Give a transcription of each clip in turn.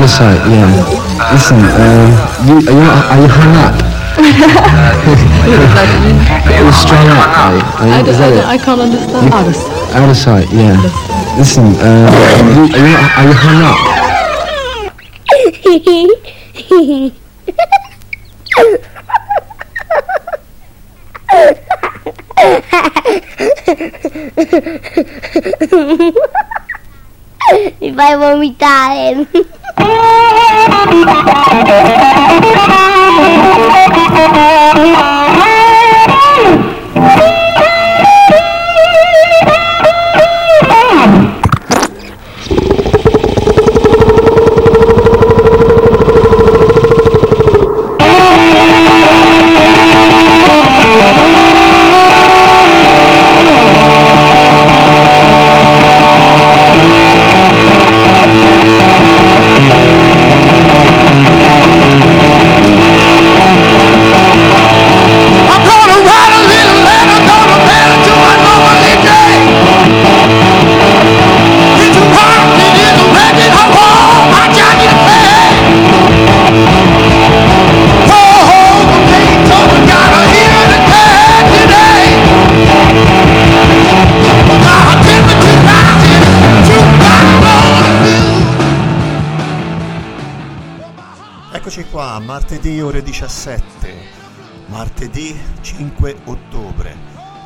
Out of sight, yeah. Listen, uh, you, are, you, are you hung up? You're strung up, are you? Are I, is I, that I, can't understand. Out of sight. Out of sight, yeah. Listen, uh, you, are, you, are you hung up? Mi fai Thank you. Martedì ore 17, martedì 5 ottobre.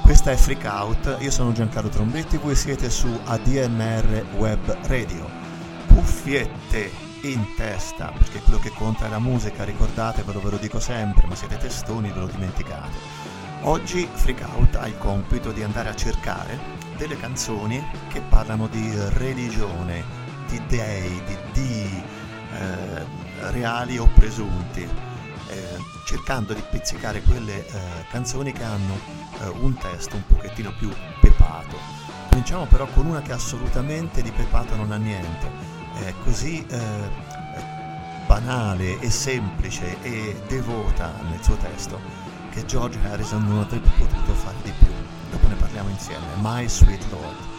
Questa è Freak Out, io sono Giancarlo Trombetti, voi siete su ADMR Web Radio. Cuffiette in testa, perché quello che conta è la musica, ricordatevelo, ve lo dico sempre, ma siete testoni, ve lo dimenticate. Oggi Freak Out ha il compito di andare a cercare delle canzoni che parlano di religione, di dei, di dii, eh, reali o presunti, eh, cercando di pizzicare quelle eh, canzoni che hanno eh, un testo un pochettino più pepato. Cominciamo però con una che assolutamente di pepato non ha niente, è così eh, banale e semplice e devota nel suo testo che George Harrison non avrebbe potuto fare di più. Dopo ne parliamo insieme. My Sweet Lord.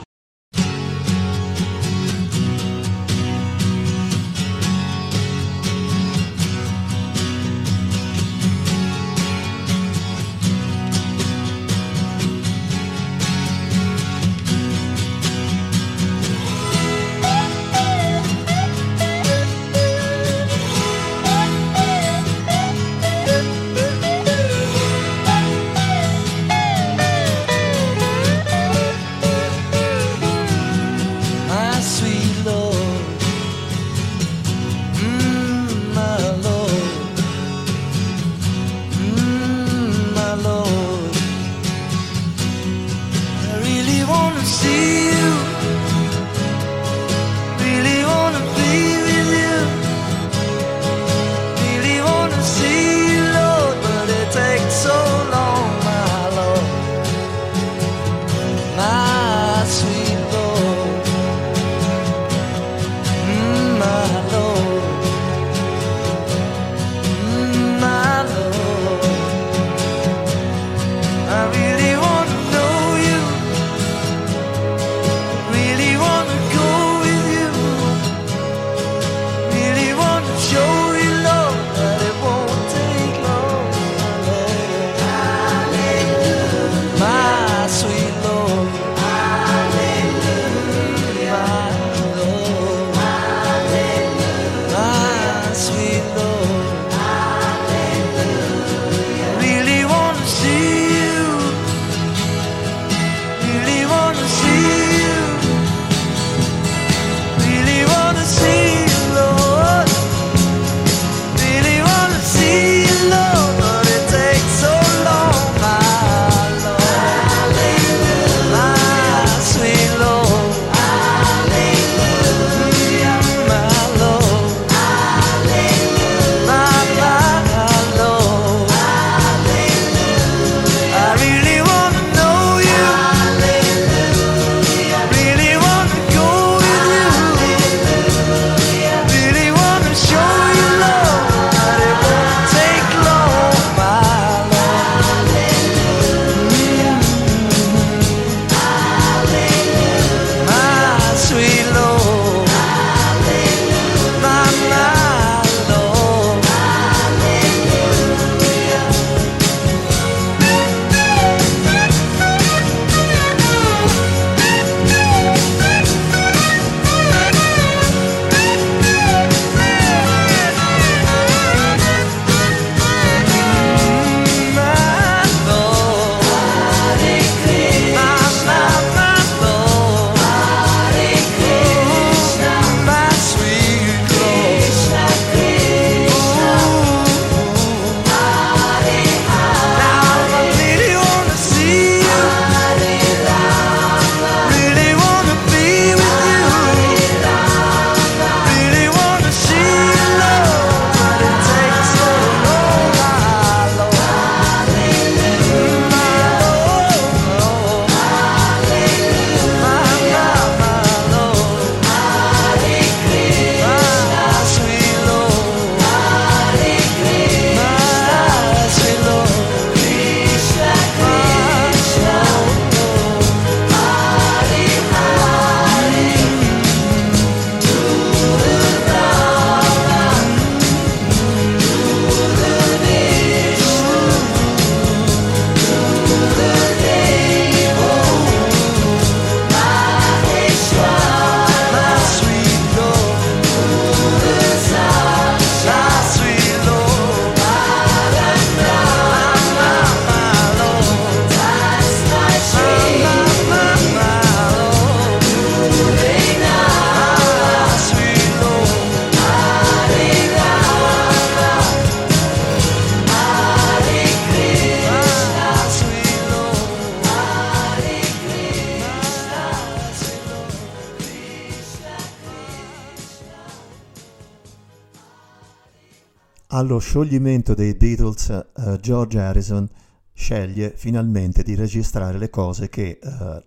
Allo scioglimento dei Beatles, uh, George Harrison sceglie finalmente di registrare le cose che uh,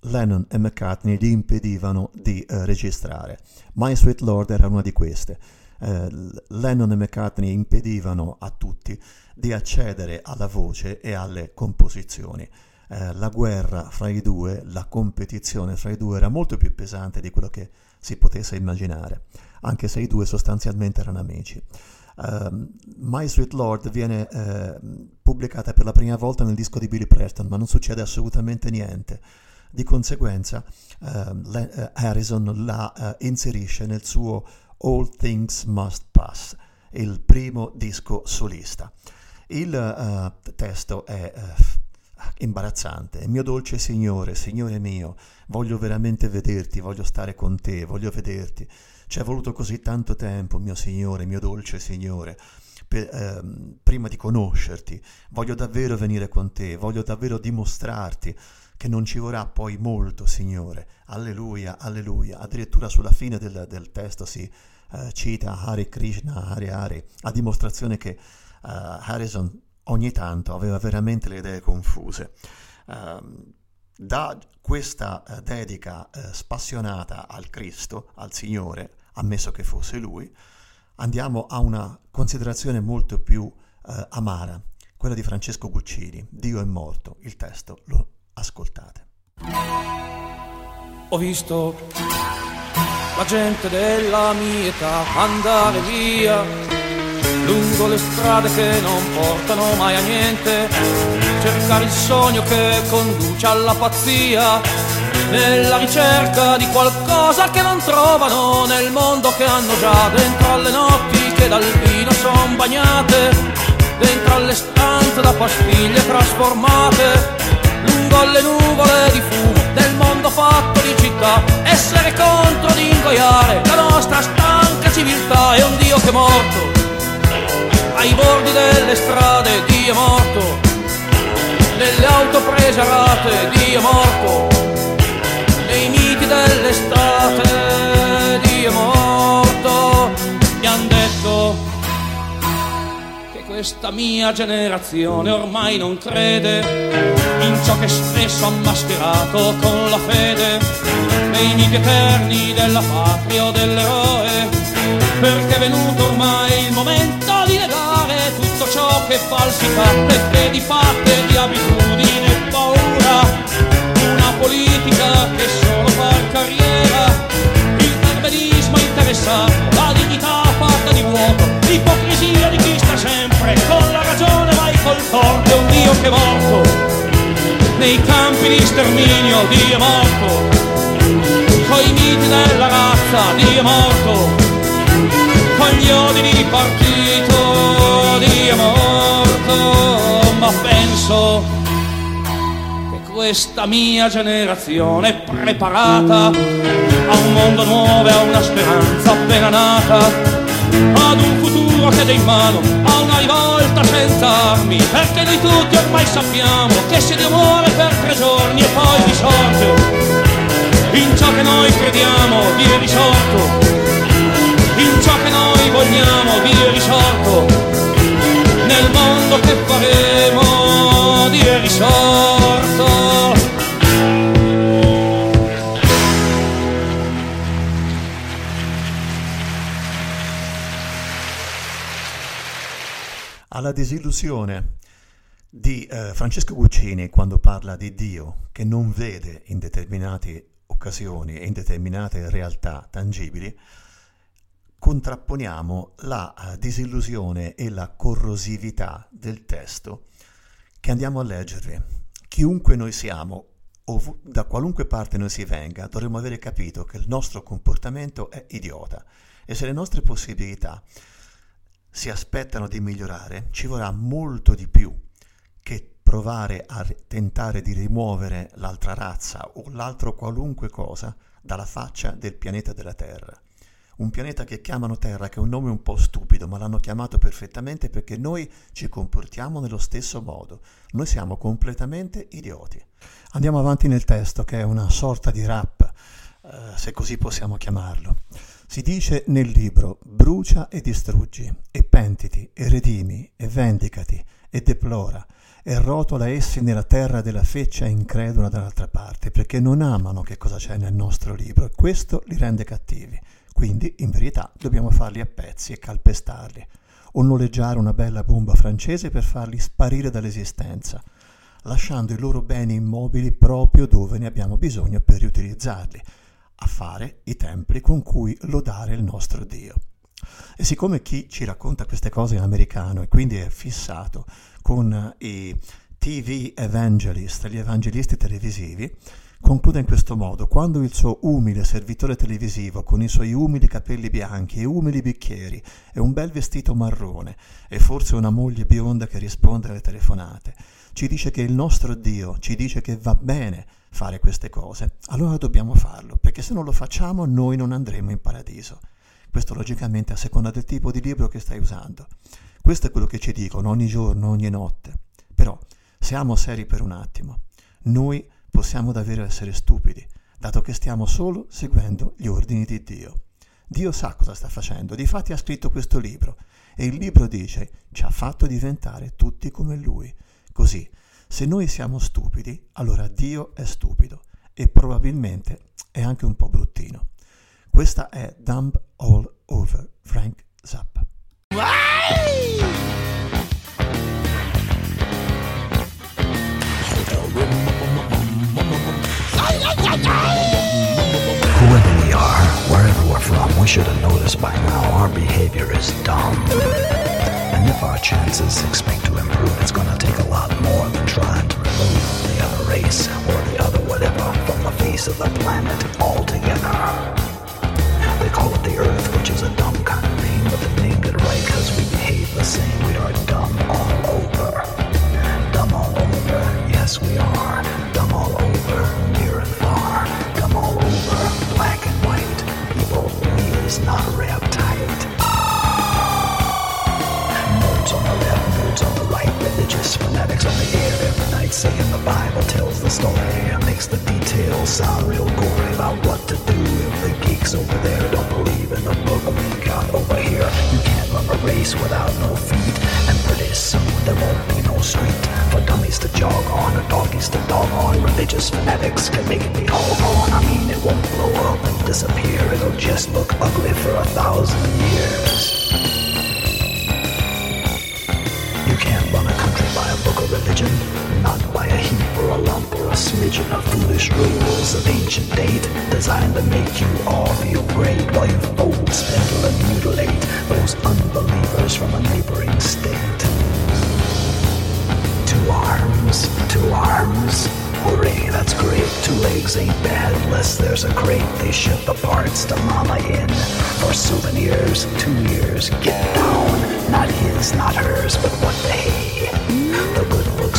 Lennon e McCartney gli impedivano di uh, registrare. My Sweet Lord era una di queste. Lennon e McCartney impedivano a tutti di accedere alla voce e alle composizioni. la guerra fra i due, la competizione fra i due era molto più pesante di quello che si potesse immaginare, anche se i due sostanzialmente erano amici. Uh, My Sweet Lord viene uh, pubblicata per la prima volta nel disco di Billy Preston, ma non succede assolutamente niente. Di conseguenza, uh, le, Harrison la inserisce nel suo All Things Must Pass, il primo disco solista. Il testo è imbarazzante. Mio dolce Signore, Signore mio, voglio veramente vederti, voglio stare con te, voglio vederti. Ci è voluto così tanto tempo, mio Signore, mio dolce Signore, per, ehm, prima di conoscerti. Voglio davvero venire con te, voglio davvero dimostrarti che non ci vorrà poi molto, Signore. Alleluia, alleluia. Addirittura sulla fine del, del testo si eh, cita Hare Krishna, Hare Hare, a dimostrazione che uh, Harrison ogni tanto aveva veramente le idee confuse. Uh, da questa uh, dedica uh, spassionata al Cristo, al Signore, ammesso che fosse lui, andiamo a una considerazione molto più eh, amara, quella di Francesco Guccini, Dio è morto, il testo lo ascoltate. Ho visto la gente della mia età andare via lungo le strade che non portano mai a niente, cercare il sogno che conduce alla pazzia nella ricerca di qualcosa che non trovano nel mondo che hanno già dentro alle notti che dal vino son bagnate, dentro alle stanze da pastiglie trasformate, lungo le nuvole di fumo del mondo fatto di città, essere contro di ingoiare la nostra stanca civiltà è un Dio che è morto ai bordi delle strade, Dio è morto, nelle auto prese a rate, Dio è morto miti dell'estate Dio è morto mi han detto che questa mia generazione ormai non crede in ciò che spesso ha mascherato con la fede nei miti eterni della patria o dell'eroe perché è venuto ormai il momento di negare tutto ciò che falsità e di fatte di abitudine e paura politica che interessato, la dignità fatta di vuoto, l'ipocrisia di chi sta sempre con la ragione vai col torto, un Dio che è morto, nei campi di sterminio Dio è morto, coi miti della razza Dio è morto, con gli odi di partito Dio è morto, ma penso questa mia generazione preparata a un mondo nuovo e a una speranza appena nata, ad un futuro che è in mano, a una rivolta senza armi, perché noi tutti ormai sappiamo che se Dio muore per tre giorni e poi risorge, in ciò che noi crediamo è risorto, in ciò che noi vogliamo è risorto, nel mondo che disillusione di eh, Francesco Guccini quando parla di Dio che non vede in determinate occasioni e in determinate realtà tangibili, contrapponiamo la uh, disillusione e la corrosività del testo che andiamo a leggervi. Chiunque noi siamo, o da qualunque parte noi si venga, dovremmo avere capito che il nostro comportamento è idiota e se le nostre possibilità si aspettano di migliorare, ci vorrà molto di più che provare a tentare di rimuovere l'altra razza o l'altro qualunque cosa dalla faccia del pianeta della Terra. Un pianeta che chiamano Terra, che è un nome un po' stupido, ma l'hanno chiamato perfettamente perché noi ci comportiamo nello stesso modo. Noi siamo completamente idioti. Andiamo avanti nel testo, che è una sorta di rap, eh, se così possiamo chiamarlo. Si dice nel libro brucia e distruggi, e pentiti, e redimi, e vendicati, e deplora, e rotola essi nella terra della feccia incredula dall'altra parte, perché non amano che cosa c'è nel nostro libro, e questo li rende cattivi. Quindi, in verità, dobbiamo farli a pezzi e calpestarli, o noleggiare una bella bomba francese per farli sparire dall'esistenza, lasciando i loro beni immobili proprio dove ne abbiamo bisogno per riutilizzarli a fare i templi con cui lodare il nostro Dio. E siccome chi ci racconta queste cose è americano e quindi è fissato con i TV evangelist, gli evangelisti televisivi, conclude in questo modo, quando il suo umile servitore televisivo, con i suoi umili capelli bianchi e umili bicchieri e un bel vestito marrone e forse una moglie bionda che risponde alle telefonate, ci dice che il nostro Dio ci dice che va bene fare queste cose, allora dobbiamo farlo, perché se non lo facciamo noi non andremo in paradiso. Questo logicamente a seconda del tipo di libro che stai usando. Questo è quello che ci dicono ogni giorno, ogni notte. Però siamo seri per un attimo. Noi possiamo davvero essere stupidi, dato che stiamo solo seguendo gli ordini di Dio. Dio sa cosa sta facendo, difatti ha scritto questo libro e il libro dice ci ha fatto diventare tutti come Lui. Così se noi siamo stupidi, allora Dio è stupido e probabilmente è anche un po' bruttino. Questa è Dumb All Over, Frank Zappa. Whoever we are, wherever we're from, we should have noticed by now our behavior is dumb. And if our chances expect to improve, it's gonna take a lot more than trying to remove the other race or the other whatever from the face of the planet altogether. They call it the Earth, which is a dumb kind of name, but they named it right because we behave the same. We are dumb all over. Dumb all over, yes we are. Dumb all over, near and far. Dumb all over, black and white. Evil is not rap religious fanatics on the air every night saying the Bible tells the story, and makes the details sound real gory about what to do if the geeks over there don't believe in the book we got over here. You can't run a race without no feet, and pretty soon there won't be no street for dummies to jog on or doggies to dog on. Religious fanatics can make it be all gone. I mean, it won't blow up and disappear. It'll just look ugly for a thousand years. Religion, not by a heap or a lump or a smidgen of foolish rules of ancient date designed to make you all feel great while you fold, spindle, and mutilate those unbelievers from a neighboring state. Two arms, two arms. Hooray, that's great. Two legs ain't bad unless there's a crate. They ship the parts to mama in for souvenirs. Two years, get down. Not his, not hers, but what the hey.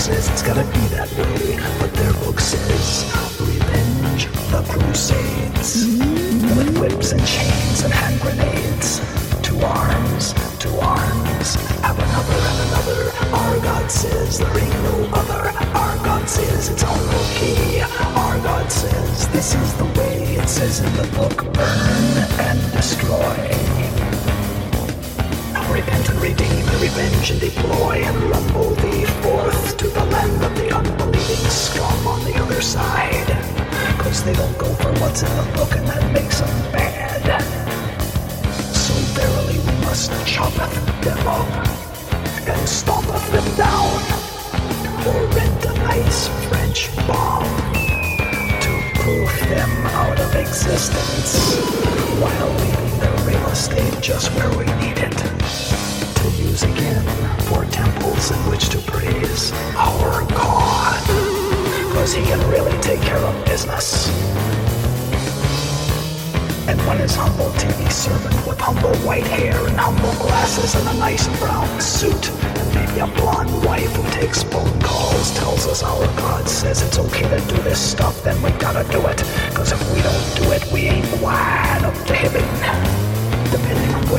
Says it's gotta be that way, but their book says revenge the crusades. With whips and chains and hand grenades. Two arms, two arms, have another and another. Our God says there ain't no other. Our God says it's all okay. Our God says this is the way. It says in the book, burn and destroy. Revenge and deploy, and rumble thee forth to the land of the unbelieving scum on the other side. Cause they don't go for what's in the book and that makes them bad. So verily we must choppeth them up and stompeth them down, or rent a nice French bomb to proof them out of existence, while leaving their real estate just where we need it again for temples in which to praise our God, because He can really take care of business. And when his humble TV servant with humble white hair and humble glasses and a nice brown suit and maybe a blonde wife who takes phone calls tells us our God says it's okay to do this stuff, then we gotta do it. Cause if we don't do it, we ain't wide up to heaven.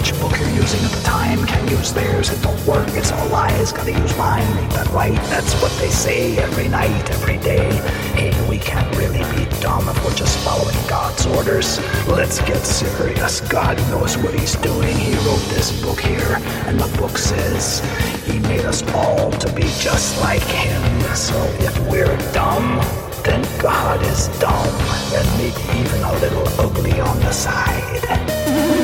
Which book you're using at the time, can't use theirs, it don't work, it's all lies, gotta use mine, ain't that right? That's what they say every night, every day. Hey, we can't really be dumb if we're just following God's orders. Let's get serious, God knows what he's doing. He wrote this book here, and the book says he made us all to be just like him. So if we're dumb, then God is dumb, and maybe even a little ugly on the side.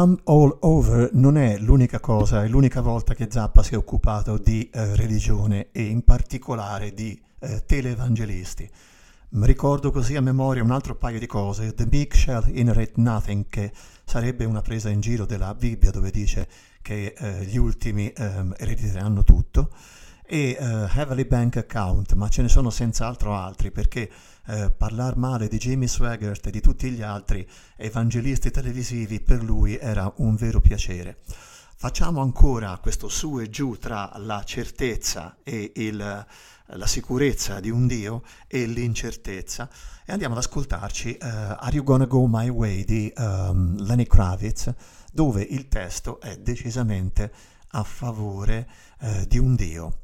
Dumb All Over non è l'unica cosa, è l'unica volta che Zappa si è occupato di eh, religione e in particolare di eh, teleevangelisti. Mi ricordo così a memoria un altro paio di cose, The Big Shall Inherit Nothing, che sarebbe una presa in giro della Bibbia dove dice che eh, gli ultimi ehm, erediteranno tutto, e eh, Heavily Bank Account, ma ce ne sono senz'altro altri perché eh, parlare male di Jimmy Swaggart e di tutti gli altri evangelisti televisivi per lui era un vero piacere. Facciamo ancora questo su e giù tra la certezza e il, la sicurezza di un Dio e l'incertezza e andiamo ad ascoltarci uh, Are You Gonna Go My Way di um, Lenny Kravitz dove il testo è decisamente a favore uh, di un Dio.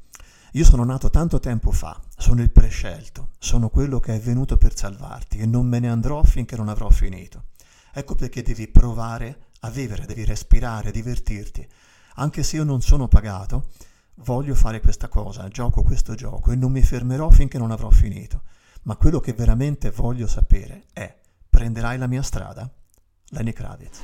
Io sono nato tanto tempo fa, sono il prescelto, sono quello che è venuto per salvarti e non me ne andrò finché non avrò finito. Ecco perché devi provare a vivere, devi respirare, divertirti. Anche se io non sono pagato, voglio fare questa cosa, gioco questo gioco e non mi fermerò finché non avrò finito. Ma quello che veramente voglio sapere è, prenderai la mia strada? Lenny Kravitz.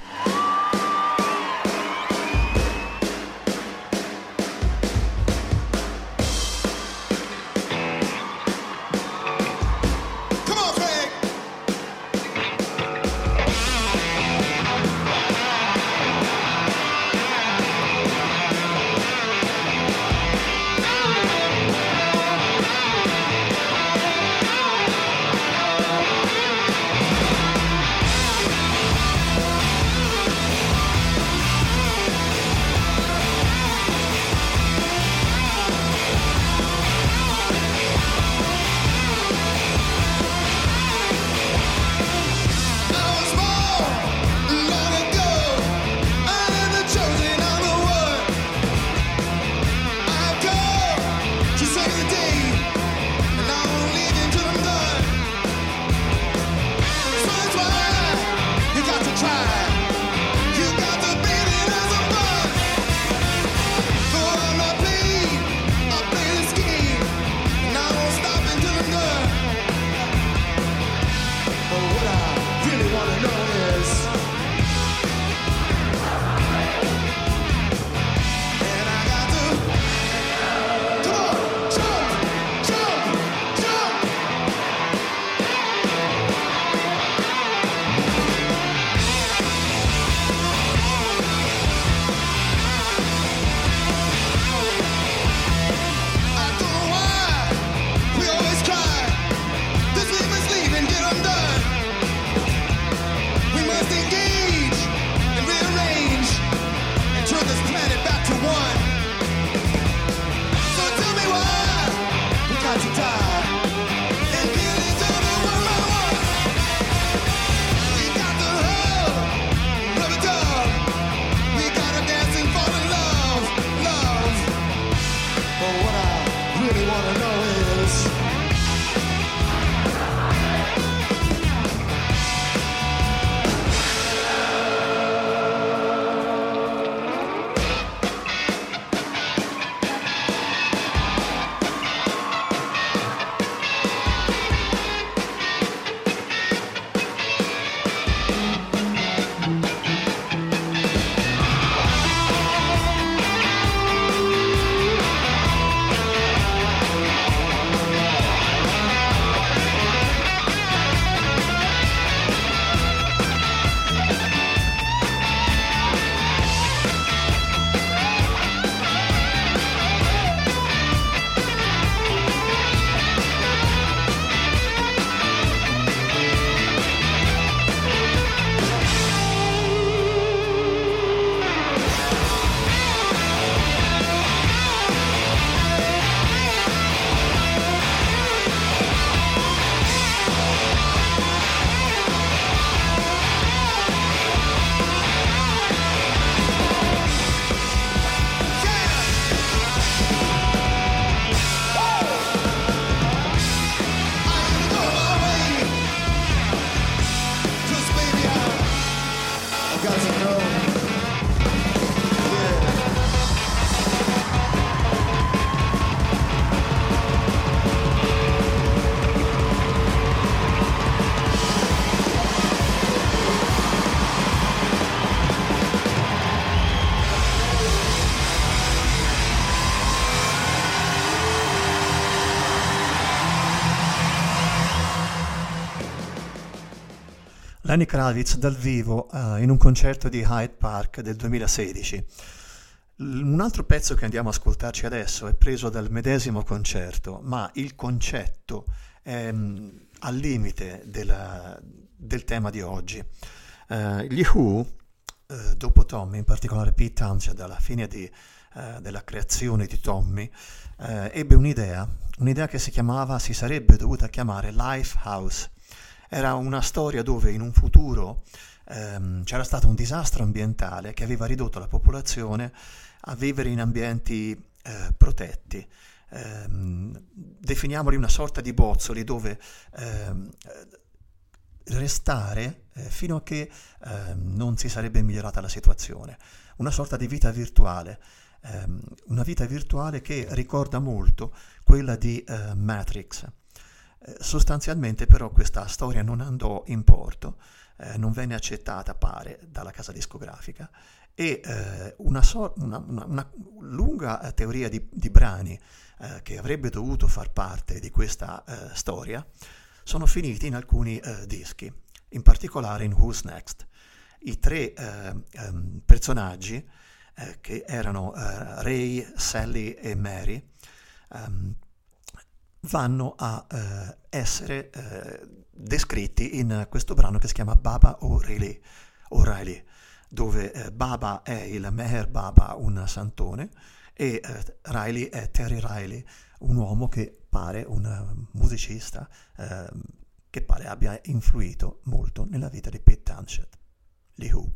Lenny Kravitz dal vivo eh, in un concerto di Hyde Park del 2016. L- un altro pezzo che andiamo a ascoltarci adesso è preso dal medesimo concerto, ma il concetto è mm, al limite della- del tema di oggi. Eh, gli Who, eh, dopo Tommy, in particolare Pete Townshend, alla fine di, della creazione di Tommy, ebbe un'idea, un'idea che si chiamava, si sarebbe dovuta chiamare Lifehouse. Era una storia dove in un futuro ehm, c'era stato un disastro ambientale che aveva ridotto la popolazione a vivere in ambienti eh, protetti. Ehm, definiamoli una sorta di bozzoli dove ehm, restare eh, fino a che ehm, non si sarebbe migliorata la situazione. Una sorta di vita virtuale, ehm, una vita virtuale che ricorda molto quella di eh, Matrix. Eh, sostanzialmente però questa storia non andò in porto, eh, non venne accettata, pare, dalla casa discografica e eh, una, so- una- una- una lunga eh, teoria di, di brani eh, che avrebbe dovuto far parte di questa eh, storia sono finiti in alcuni dischi, in particolare in Who's Next. I tre eh, ehm, personaggi che erano Ray, Sally e Mary ehm, vanno a eh, essere eh, descritti in questo brano che si chiama Baba O'Reilly, O'Reilly dove eh, Baba è il Meher Baba, un santone, e eh, Riley è Terry Riley, un uomo che pare un musicista eh, che pare abbia influito molto nella vita di Pete Townshend. Gli Who.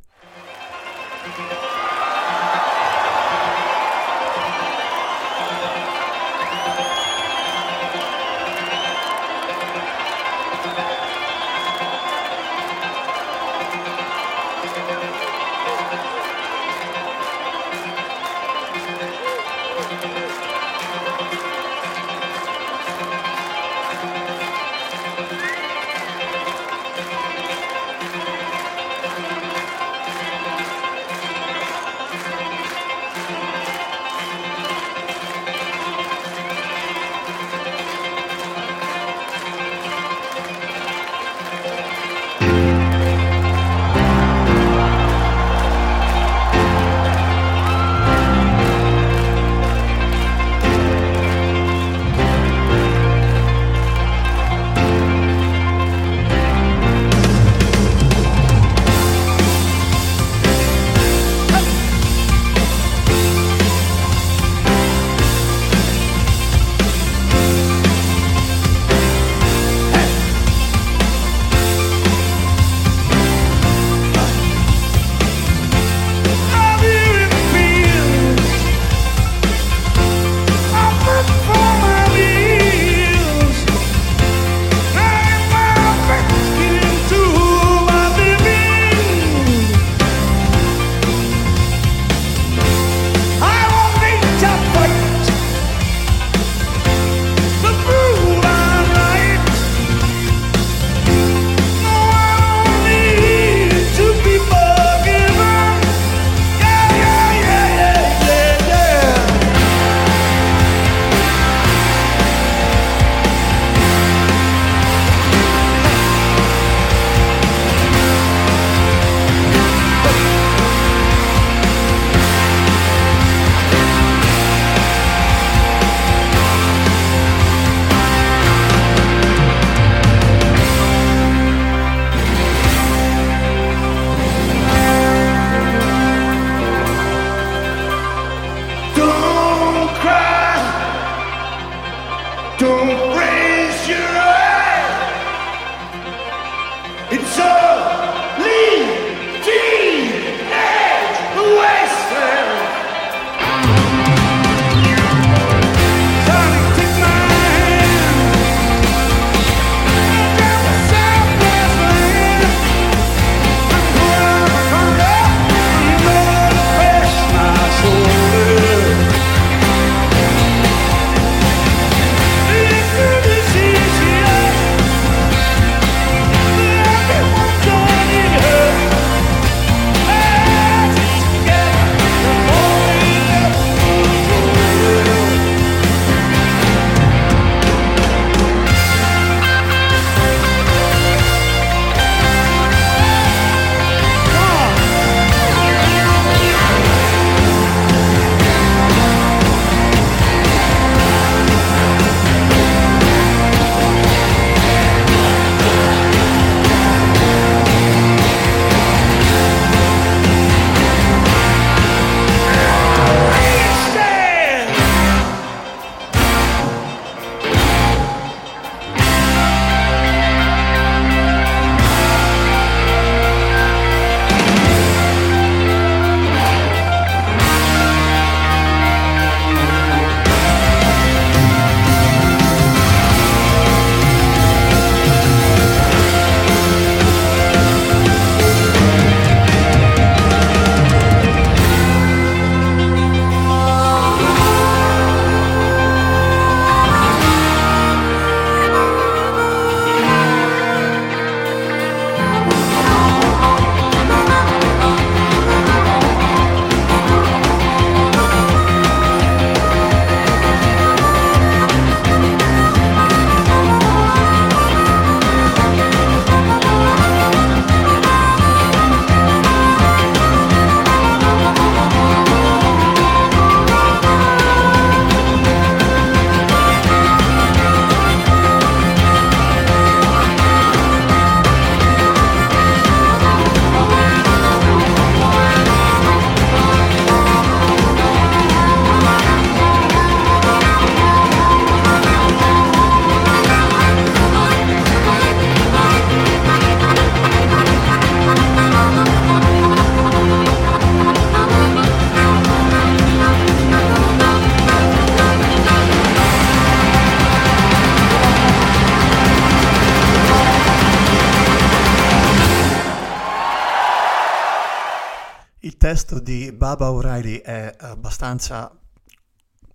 Baba O'Reilly è abbastanza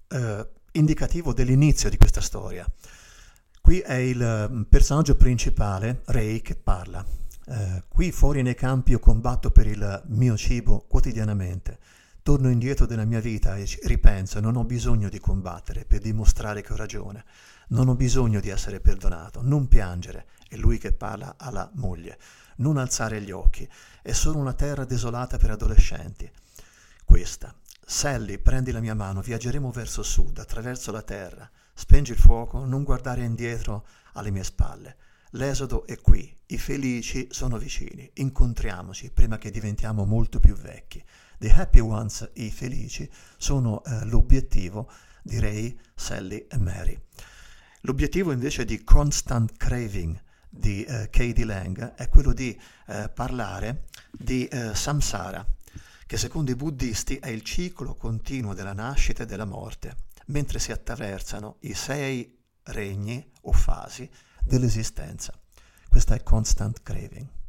eh, indicativo dell'inizio di questa storia. Qui è il mm, personaggio principale, Ray, che parla. Eh, qui fuori nei campi io combatto per il mio cibo quotidianamente. Torno indietro della mia vita e ripenso, non ho bisogno di combattere per dimostrare che ho ragione. Non ho bisogno di essere perdonato, non piangere. È lui che parla alla moglie. Non alzare gli occhi. È solo una terra desolata per adolescenti. Questa. Sally, prendi la mia mano, viaggeremo verso sud, attraverso la terra. Spengi il fuoco, non guardare indietro alle mie spalle. L'esodo è qui, i felici sono vicini. Incontriamoci prima che diventiamo molto più vecchi. The happy ones, i felici, sono eh, l'obiettivo di Ray, Sally e Mary. L'obiettivo invece di Constant Craving di eh, Katie Lang è quello di eh, parlare di eh, samsara, che secondo i buddisti è il ciclo continuo della nascita e della morte, mentre si attraversano i sei regni o fasi dell'esistenza. Questa è Constant Craving.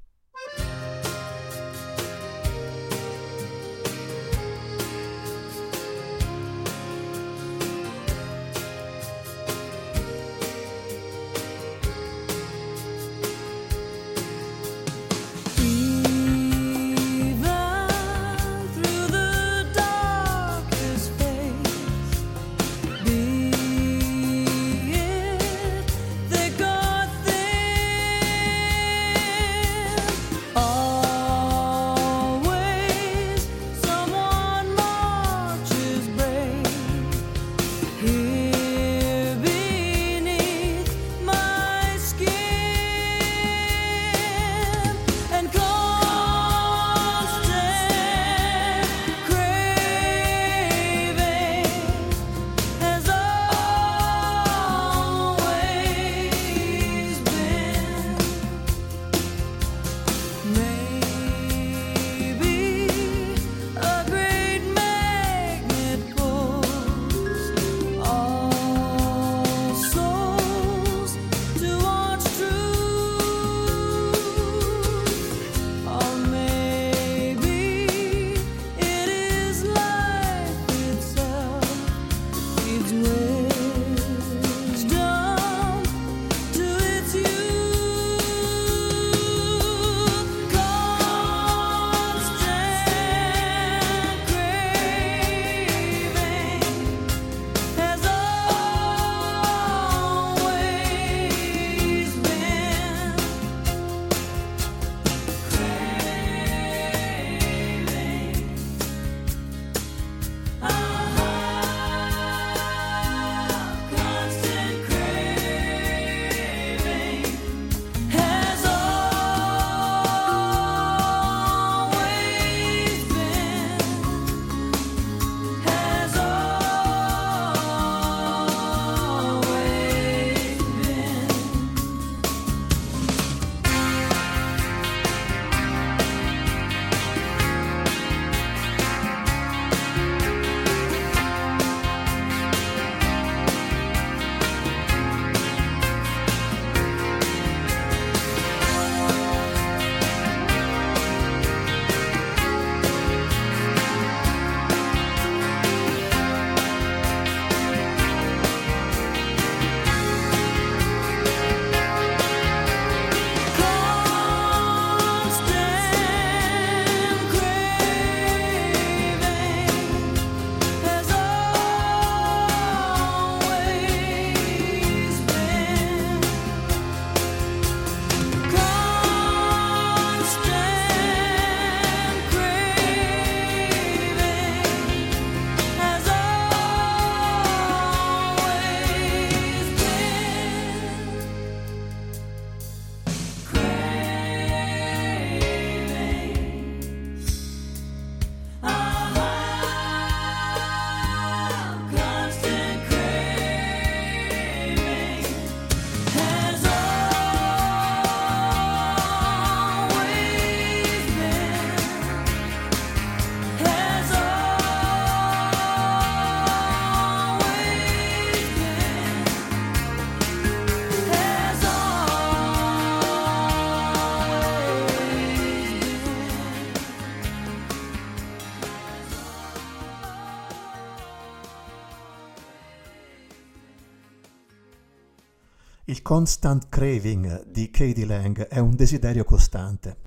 Constant craving di Katie Lang è un desiderio costante.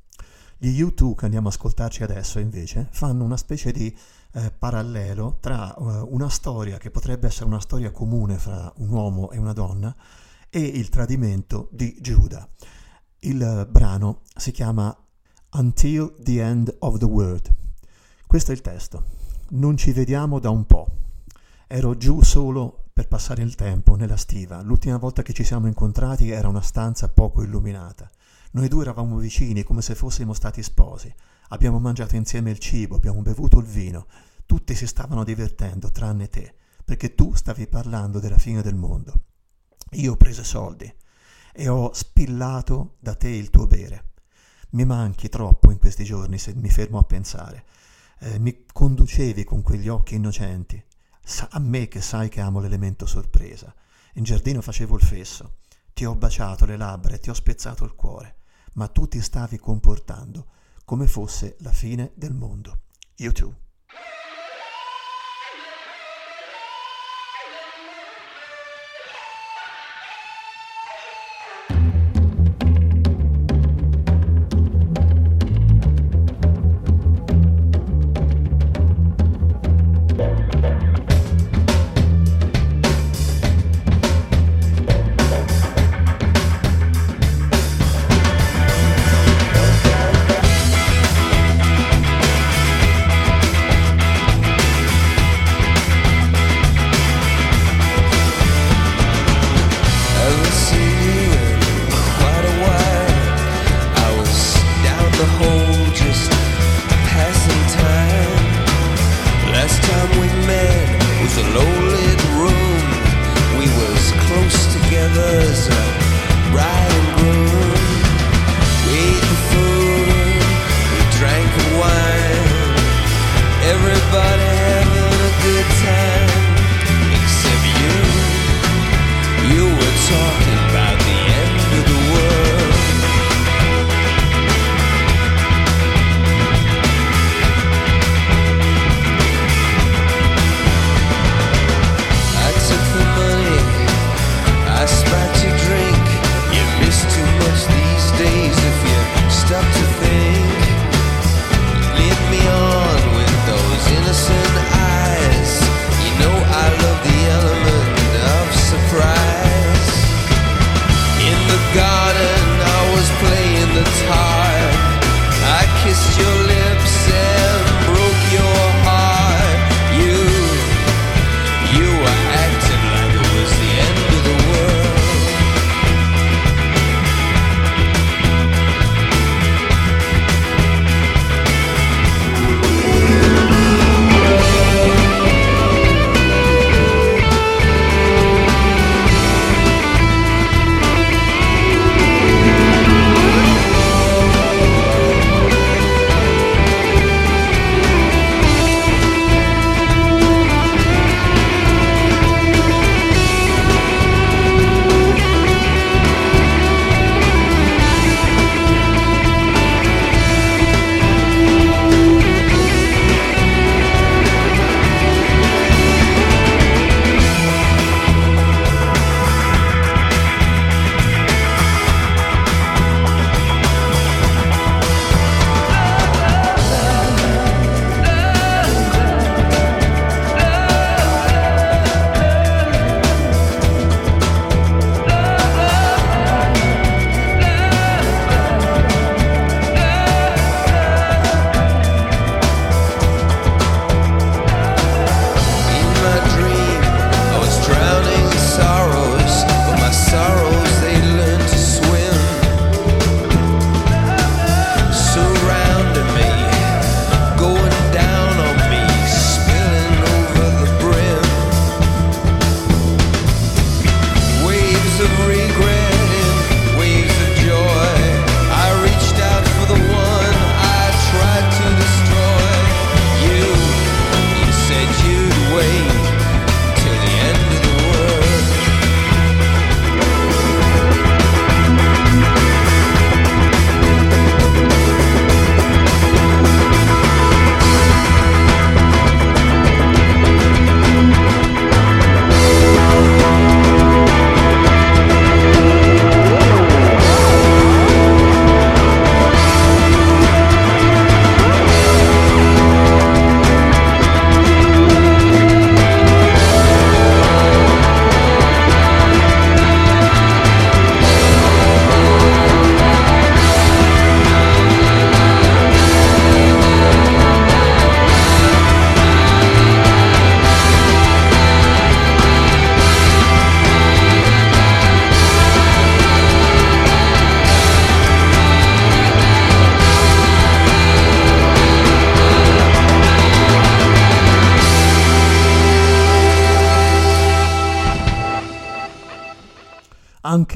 Gli U2 che andiamo a ascoltarci adesso invece fanno una specie di eh, parallelo tra eh, una storia che potrebbe essere una storia comune fra un uomo e una donna e il tradimento di Giuda. Il eh, brano si chiama Until the End of the World. Questo è il testo. Non ci vediamo da un po'. Ero giù solo per passare il tempo nella stiva. L'ultima volta che ci siamo incontrati era una stanza poco illuminata. Noi due eravamo vicini come se fossimo stati sposi. Abbiamo mangiato insieme il cibo, abbiamo bevuto il vino. Tutti si stavano divertendo, tranne te, perché tu stavi parlando della fine del mondo. Io ho preso soldi e ho spillato da te il tuo bere. Mi manchi troppo in questi giorni se mi fermo a pensare. Eh, mi conducevi con quegli occhi innocenti. Sa- a me che sai che amo l'elemento sorpresa. In giardino facevo il fesso. Ti ho baciato le labbra e ti ho spezzato il cuore, ma tu ti stavi comportando come fosse la fine del mondo. You too.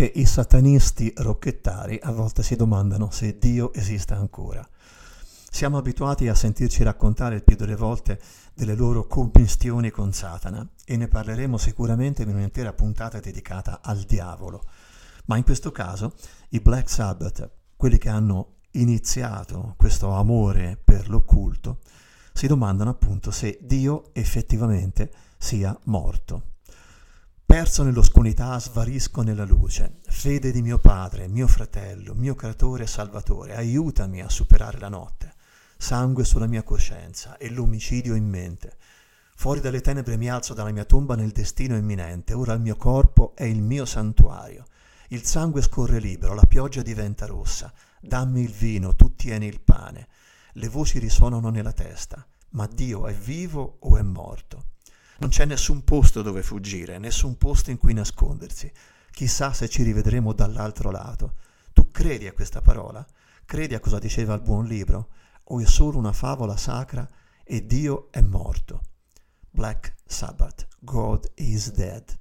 Anche i satanisti rocchettari a volte si domandano se Dio esista ancora. Siamo abituati a sentirci raccontare il più delle volte delle loro commistioni con Satana e ne parleremo sicuramente in un'intera puntata dedicata al diavolo. Ma in questo caso i Black Sabbath, quelli che hanno iniziato questo amore per l'occulto, si domandano appunto se Dio effettivamente sia morto. Perso nell'oscurità svarisco nella luce. Fede di mio padre, mio fratello, mio creatore e salvatore, aiutami a superare la notte. Sangue sulla mia coscienza e l'omicidio in mente. Fuori dalle tenebre mi alzo dalla mia tomba nel destino imminente. Ora il mio corpo è il mio santuario. Il sangue scorre libero, la pioggia diventa rossa. Dammi il vino, tu tieni il pane. Le voci risuonano nella testa. Ma Dio è vivo o è morto? Non c'è nessun posto dove fuggire, nessun posto in cui nascondersi. Chissà se ci rivedremo dall'altro lato. Tu credi a questa parola? Credi a cosa diceva il buon libro? O è solo una favola sacra e Dio è morto? Black Sabbath, God is dead.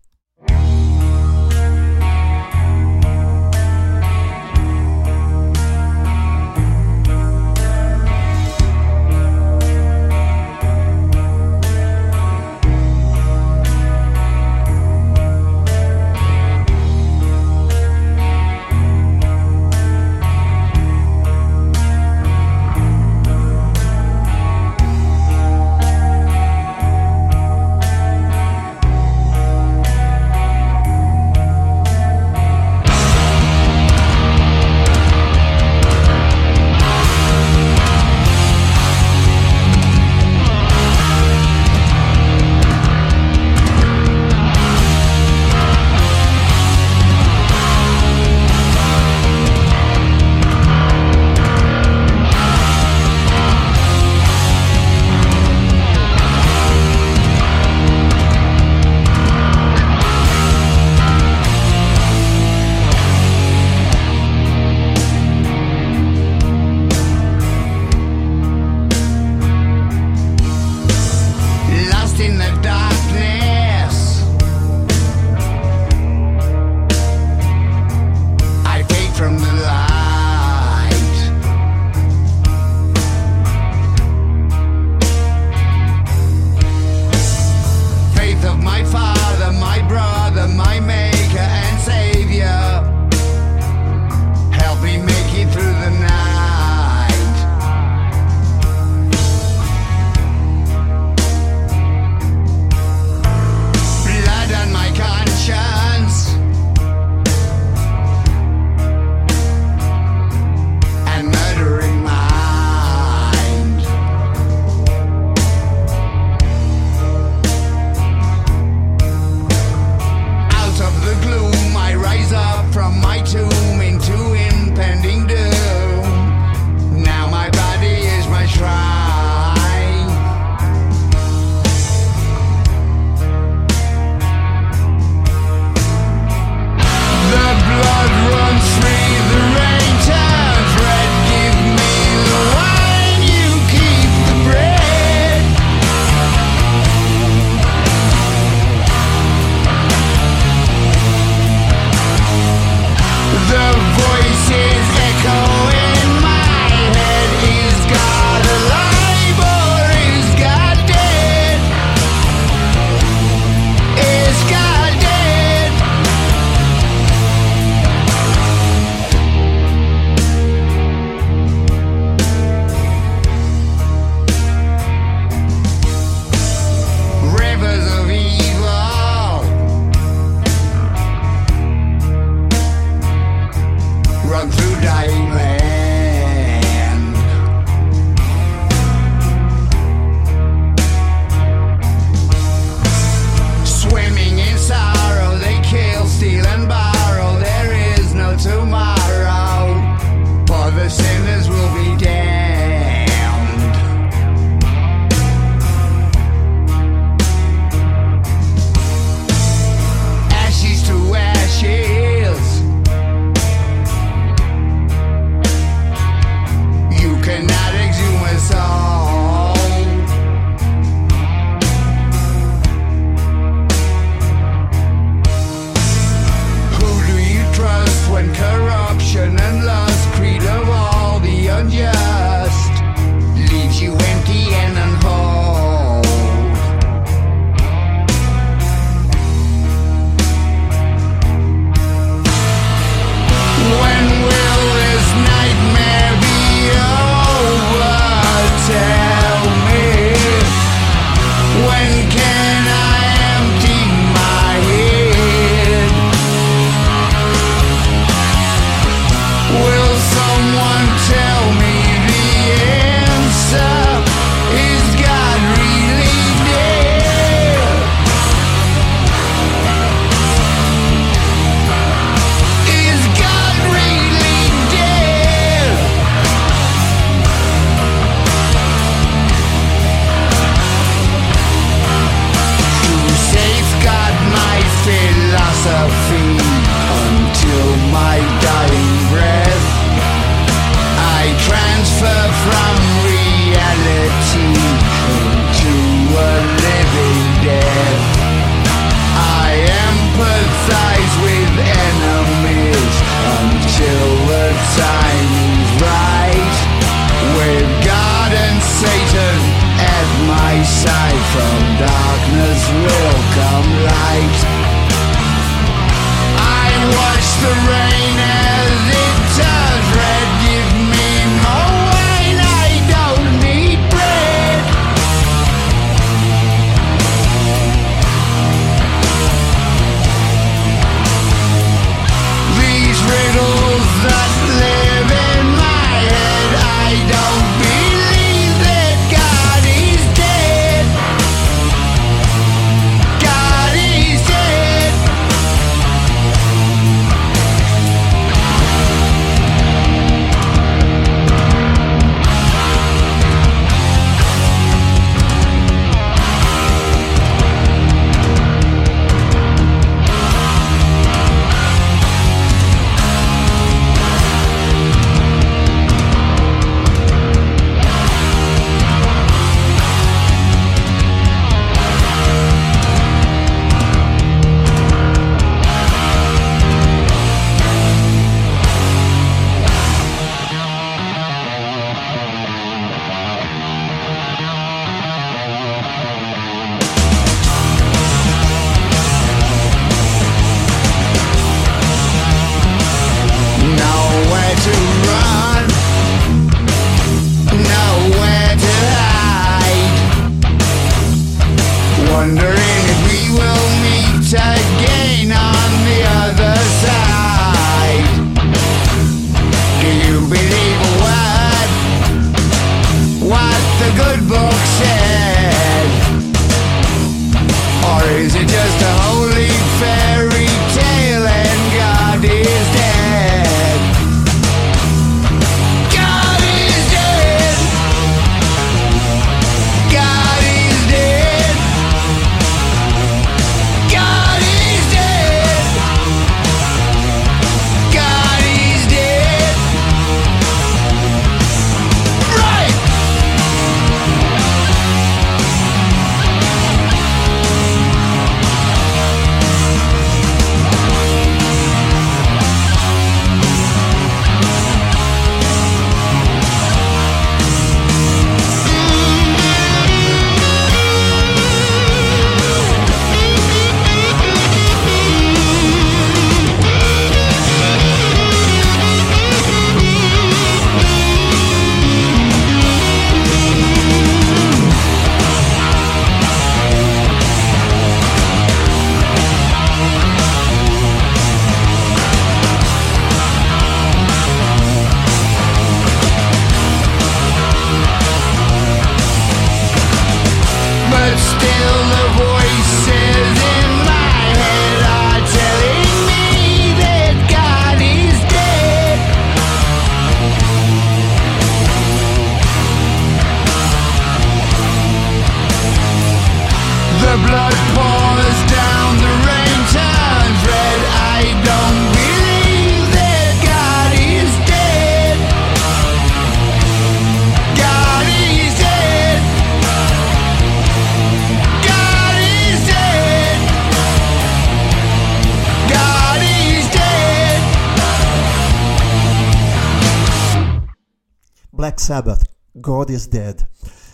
Sabbath, God is Dead.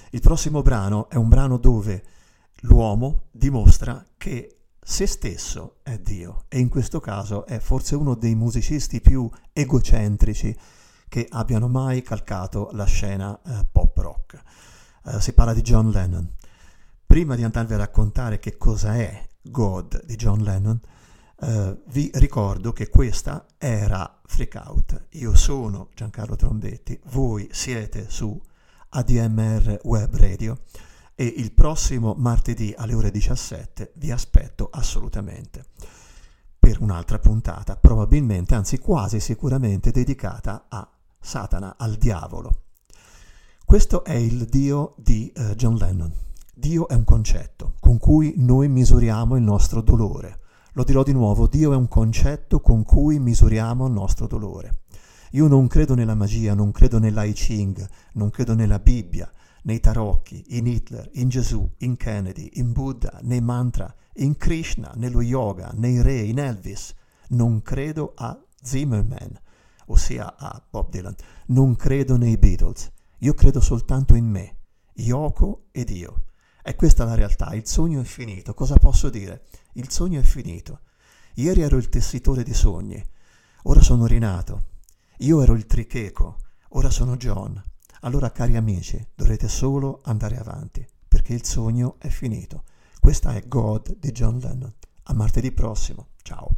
Il prossimo brano è un brano dove l'uomo dimostra che se stesso è Dio e in questo caso è forse uno dei musicisti più egocentrici che abbiano mai calcato la scena eh, pop rock. Eh, si parla di John Lennon. Prima di andarvi a raccontare che cosa è God di John Lennon, eh, vi ricordo che questa era Freak Out. Io sono Giancarlo Trombetti, voi siete su ADMR Web Radio e il prossimo martedì alle ore 17 vi aspetto assolutamente per un'altra puntata, probabilmente, anzi quasi sicuramente dedicata a Satana, al diavolo. Questo è il Dio di eh, John Lennon. Dio è un concetto con cui noi misuriamo il nostro dolore. Lo dirò di nuovo, Dio è un concetto con cui misuriamo il nostro dolore. Io non credo nella magia, non credo nell'I Ching, non credo nella Bibbia, nei tarocchi, in Hitler, in Gesù, in Kennedy, in Buddha, nei mantra, in Krishna, nello yoga, nei re, in Elvis. Non credo a Zimmerman, ossia a Bob Dylan. Non credo nei Beatles. Io credo soltanto in me, Yoko ed io. E questa è la realtà, il sogno è finito. Cosa posso dire? Il sogno è finito. Ieri ero il tessitore di sogni, ora sono rinato. Io ero il tricheco, ora sono John. Allora, cari amici, dovrete solo andare avanti, perché il sogno è finito. Questa è God di John Lennon. A martedì prossimo. Ciao.